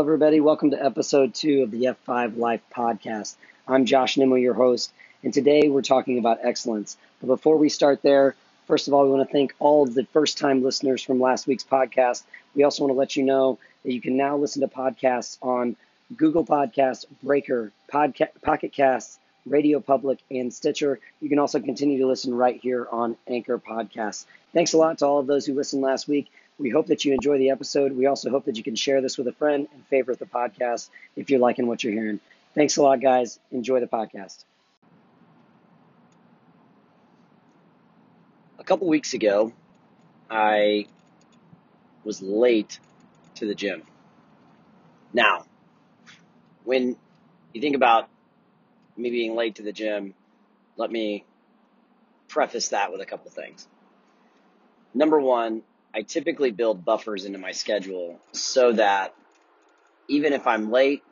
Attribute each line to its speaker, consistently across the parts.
Speaker 1: Hello, everybody. Welcome to episode two of the F5 Life podcast. I'm Josh Nimmo, your host, and today we're talking about excellence. But before we start there, first of all, we want to thank all of the first time listeners from last week's podcast. We also want to let you know that you can now listen to podcasts on Google Podcasts, Breaker, Podca- Pocket Casts, Radio Public, and Stitcher. You can also continue to listen right here on Anchor Podcasts. Thanks a lot to all of those who listened last week. We hope that you enjoy the episode. We also hope that you can share this with a friend and favorite the podcast if you're liking what you're hearing. Thanks a lot, guys. Enjoy the podcast. A couple weeks ago, I was late to the gym. Now, when you think about me being late to the gym, let me preface that with a couple things. Number one, I typically build buffers into my schedule so that even if I'm late,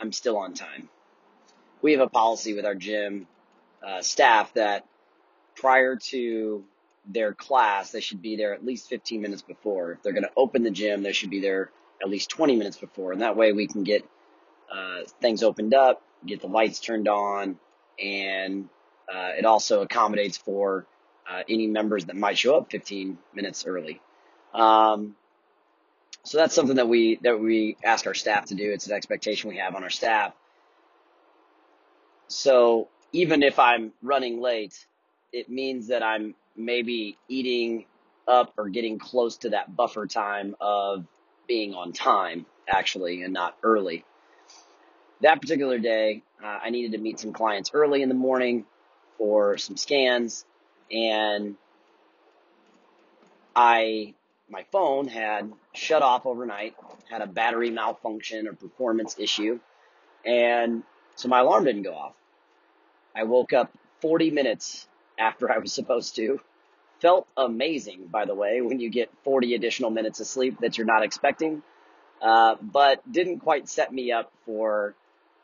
Speaker 1: I'm still on time. We have a policy with our gym uh, staff that prior to their class, they should be there at least 15 minutes before. If they're going to open the gym, they should be there at least 20 minutes before. And that way we can get uh, things opened up, get the lights turned on, and uh, it also accommodates for uh, any members that might show up 15 minutes early. Um, so that's something that we that we ask our staff to do. It's an expectation we have on our staff. So even if I'm running late, it means that I'm maybe eating up or getting close to that buffer time of being on time actually and not early. That particular day, uh, I needed to meet some clients early in the morning for some scans and I my phone had shut off overnight, had a battery malfunction or performance issue, and so my alarm didn't go off. I woke up 40 minutes after I was supposed to. Felt amazing, by the way, when you get 40 additional minutes of sleep that you're not expecting, uh, but didn't quite set me up for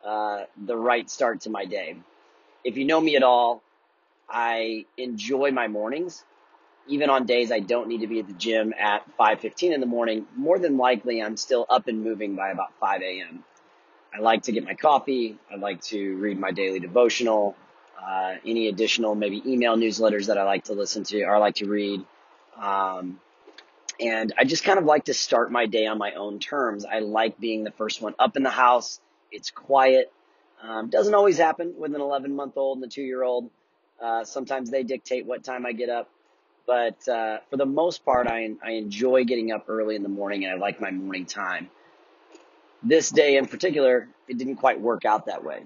Speaker 1: uh, the right start to my day. If you know me at all, I enjoy my mornings. Even on days I don't need to be at the gym at 5:15 in the morning, more than likely I'm still up and moving by about 5 a.m. I like to get my coffee. I like to read my daily devotional. Uh, any additional maybe email newsletters that I like to listen to or I like to read. Um, and I just kind of like to start my day on my own terms. I like being the first one up in the house. It's quiet. Um, doesn't always happen with an 11 month old and a two year old. Uh, sometimes they dictate what time I get up, but uh, for the most part, I, I enjoy getting up early in the morning and I like my morning time. This day in particular, it didn't quite work out that way.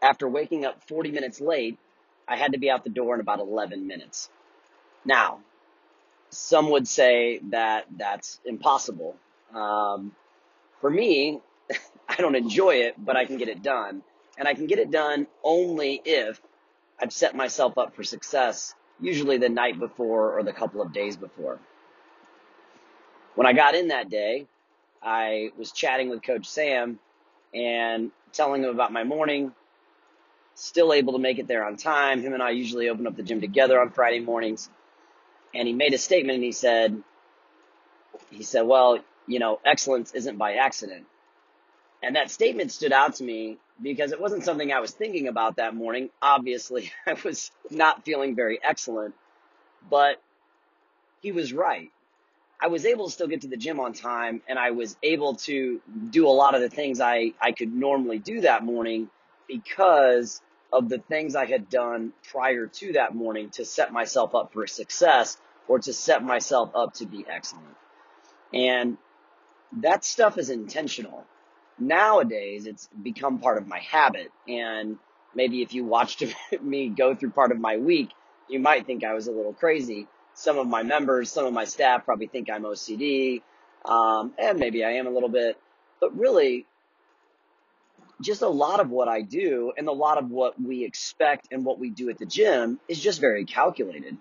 Speaker 1: After waking up 40 minutes late, I had to be out the door in about 11 minutes. Now, some would say that that's impossible. Um, for me, I don't enjoy it, but I can get it done. And I can get it done only if I've set myself up for success usually the night before or the couple of days before. When I got in that day, I was chatting with Coach Sam and telling him about my morning. Still able to make it there on time. Him and I usually open up the gym together on Friday mornings. And he made a statement and he said, he said, well, you know, excellence isn't by accident. And that statement stood out to me because it wasn't something I was thinking about that morning. Obviously, I was not feeling very excellent, but he was right. I was able to still get to the gym on time and I was able to do a lot of the things I, I could normally do that morning because of the things I had done prior to that morning to set myself up for success or to set myself up to be excellent. And that stuff is intentional nowadays it's become part of my habit. And maybe if you watched me go through part of my week, you might think I was a little crazy. Some of my members, some of my staff probably think I'm OCD. Um, and maybe I am a little bit, but really just a lot of what I do and a lot of what we expect and what we do at the gym is just very calculated.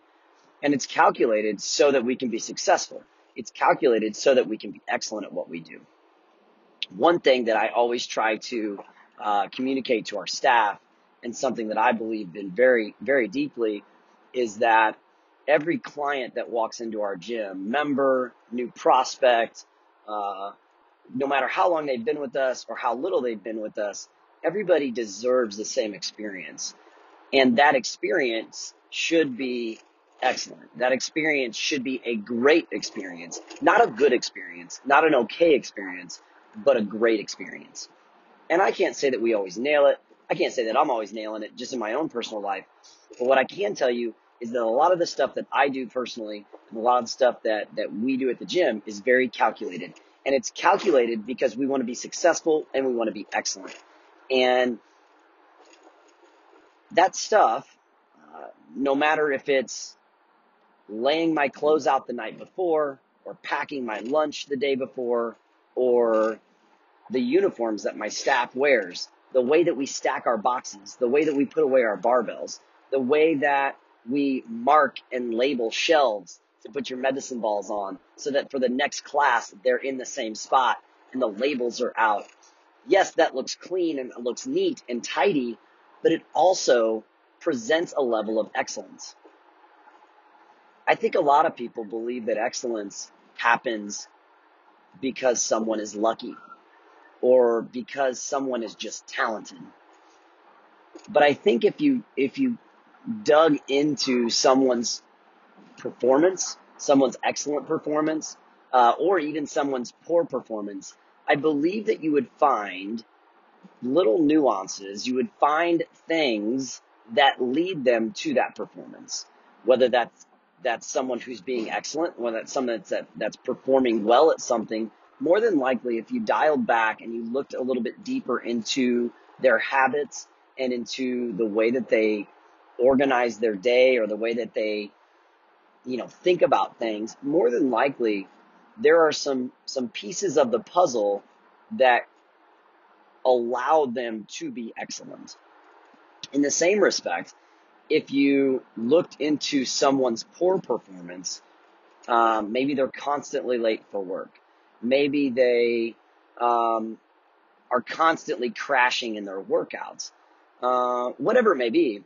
Speaker 1: And it's calculated so that we can be successful. It's calculated so that we can be excellent at what we do one thing that I always try to uh, communicate to our staff and something that I believe in very, very deeply is that every client that walks into our gym, member, new prospect, uh, no matter how long they've been with us or how little they've been with us, everybody deserves the same experience. And that experience should be excellent. That experience should be a great experience, not a good experience, not an okay experience, but a great experience. And I can't say that we always nail it. I can't say that I'm always nailing it just in my own personal life. But what I can tell you is that a lot of the stuff that I do personally and a lot of the stuff that, that we do at the gym is very calculated. And it's calculated because we want to be successful and we want to be excellent. And that stuff, uh, no matter if it's laying my clothes out the night before or packing my lunch the day before or the uniforms that my staff wears, the way that we stack our boxes, the way that we put away our barbells, the way that we mark and label shelves to put your medicine balls on so that for the next class, they're in the same spot and the labels are out. Yes, that looks clean and it looks neat and tidy, but it also presents a level of excellence. I think a lot of people believe that excellence happens because someone is lucky or because someone is just talented. But I think if you if you dug into someone's performance, someone's excellent performance, uh, or even someone's poor performance, I believe that you would find little nuances. You would find things that lead them to that performance, whether that's that's someone who's being excellent, whether that's someone that's that, that's performing well at something. More than likely, if you dialed back and you looked a little bit deeper into their habits and into the way that they organize their day or the way that they, you know, think about things, more than likely there are some, some pieces of the puzzle that allow them to be excellent. In the same respect, if you looked into someone's poor performance, um, maybe they're constantly late for work. Maybe they um, are constantly crashing in their workouts. Uh, whatever it may be,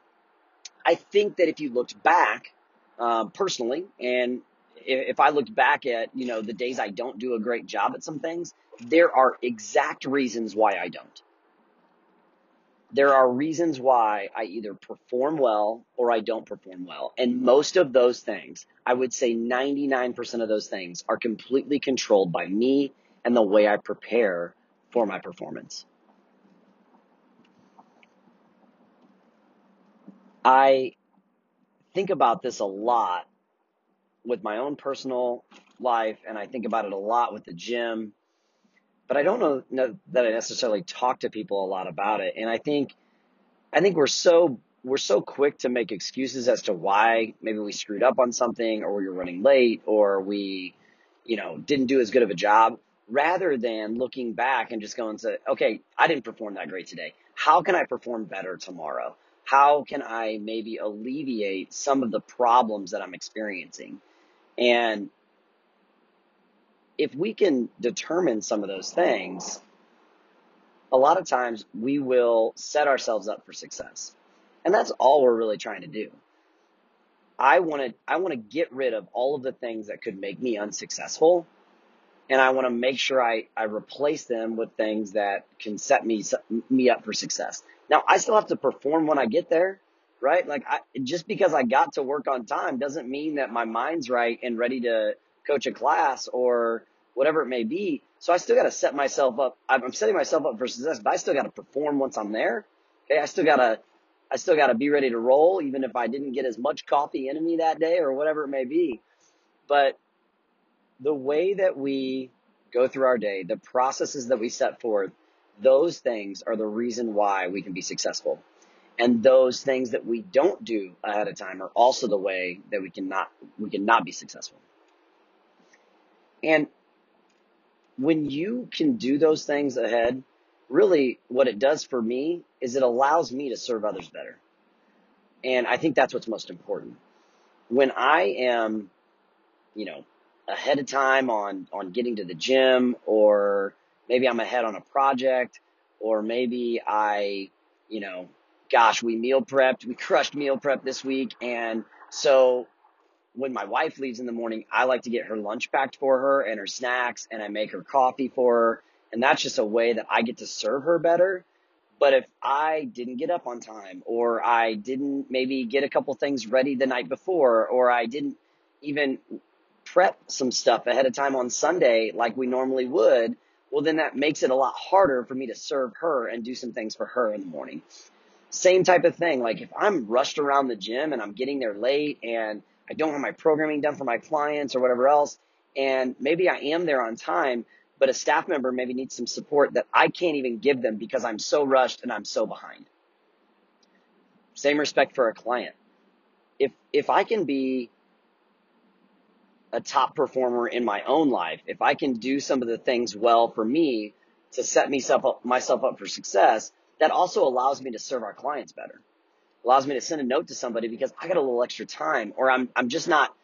Speaker 1: I think that if you looked back, uh, personally, and if I looked back at, you know, the days I don't do a great job at some things, there are exact reasons why I don't. There are reasons why I either perform well or I don't perform well. And most of those things, I would say 99% of those things are completely controlled by me and the way I prepare for my performance. I think about this a lot with my own personal life, and I think about it a lot with the gym. But I don't know, that I necessarily talk to people a lot about it. And I think, I think we're so we're so quick to make excuses as to why maybe we screwed up on something, or we were running late, or we, you know, didn't do as good of a job, rather than looking back and just going to, okay, I didn't perform that great today. How can I perform better tomorrow? how can I maybe alleviate some of the problems that I'm experiencing? And if we can determine some of those things, a lot of times we will set ourselves up for success. And that's all we're really trying to do. I want to I want to get rid of all of the things that could make me unsuccessful and I want to make sure I, I replace them with things that can set me me up for success. Now, I still have to perform when I get there, right? Like, I, just because I got to work on time doesn't mean that my mind's right and ready to coach a class or whatever it may be. So I still got to set myself up. I'm setting myself up for success, but I still got to perform once I'm there. Okay, I still got to, I still got to be ready to roll, even if I didn't get as much coffee in me that day or whatever it may be. But the way that we go through our day, the processes that we set forth, those things are the reason why we can be successful. And those things that we don't do ahead of time are also the way that we cannot we cannot be successful. And when you can do those things ahead, really what it does for me is it allows me to serve others better. And I think that's what's most important. When I am, you know, ahead of time on on getting to the gym or maybe I'm ahead on a project or maybe I, you know, gosh, we meal prepped, we crushed meal prep this week and so when my wife leaves in the morning, I like to get her lunch packed for her and her snacks and I make her coffee for her And that's just a way that I get to serve her better. But if I didn't get up on time or I didn't maybe get a couple things ready the night before or I didn't even prep some stuff ahead of time on Sunday like we normally would, well, then that makes it a lot harder for me to serve her and do some things for her in the morning. Same type of thing. Like if I'm rushed around the gym and I'm getting there late and I don't have my programming done for my clients or whatever else, and maybe I am there on time, but a staff member maybe needs some support that I can't even give them because I'm so rushed and I'm so behind. Same respect for a client. If if I can be a top performer in my own life, if I can do some of the things well for me to set myself up, myself up for success, that also allows me to serve our clients better. Allows me to send a note to somebody because I got a little extra time or I'm I'm just not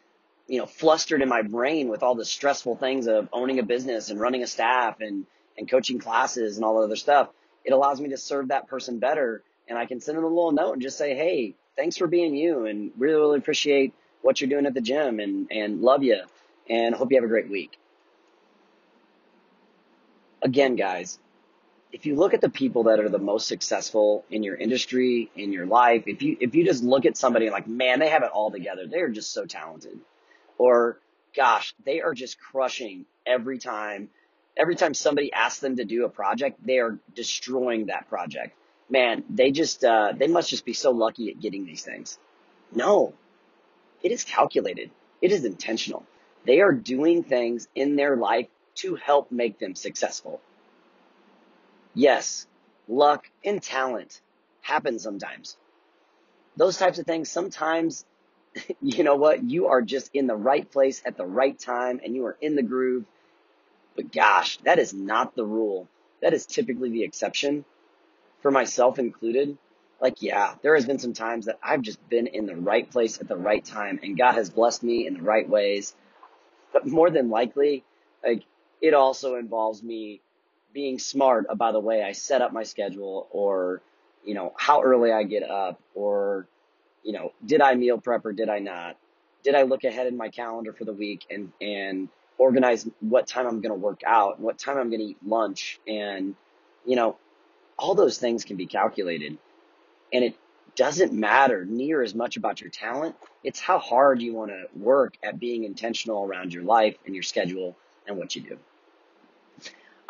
Speaker 1: you know, flustered in my brain with all the stressful things of owning a business and running a staff and, and coaching classes and all that other stuff. It allows me to serve that person better. And I can send them a little note and just say, Hey, thanks for being you and really, really appreciate what you're doing at the gym and, and love you and hope you have a great week. Again, guys, if you look at the people that are the most successful in your industry, in your life, if you, if you just look at somebody like, man, they have it all together. They're just so talented or gosh, they are just crushing every time. Every time somebody asks them to do a project, they are destroying that project. Man, they just, uh, they must just be so lucky at getting these things. No, it is calculated. It is intentional. They are doing things in their life to help make them successful. Yes, luck and talent happen sometimes. Those types of things sometimes you know what? You are just in the right place at the right time and you are in the groove. But gosh, that is not the rule. That is typically the exception for myself included. Like, yeah, there has been some times that I've just been in the right place at the right time and God has blessed me in the right ways. But more than likely, like, it also involves me being smart about the way I set up my schedule or, you know, how early I get up or, you know, did I meal prep or did I not? Did I look ahead in my calendar for the week and, and organize what time I'm going to work out, what time I'm going to eat lunch? And, you know, all those things can be calculated. And it doesn't matter near as much about your talent. It's how hard you want to work at being intentional around your life and your schedule and what you do.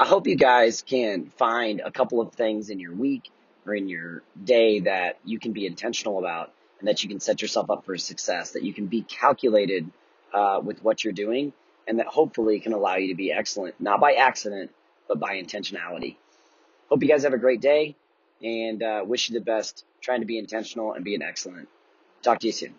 Speaker 1: I hope you guys can find a couple of things in your week or in your day that you can be intentional about and that you can set yourself up for success, that you can be calculated uh, with what you're doing, and that hopefully can allow you to be excellent, not by accident, but by intentionality. Hope you guys have a great day and uh, wish you the best trying to be intentional and being excellent. Talk to you soon.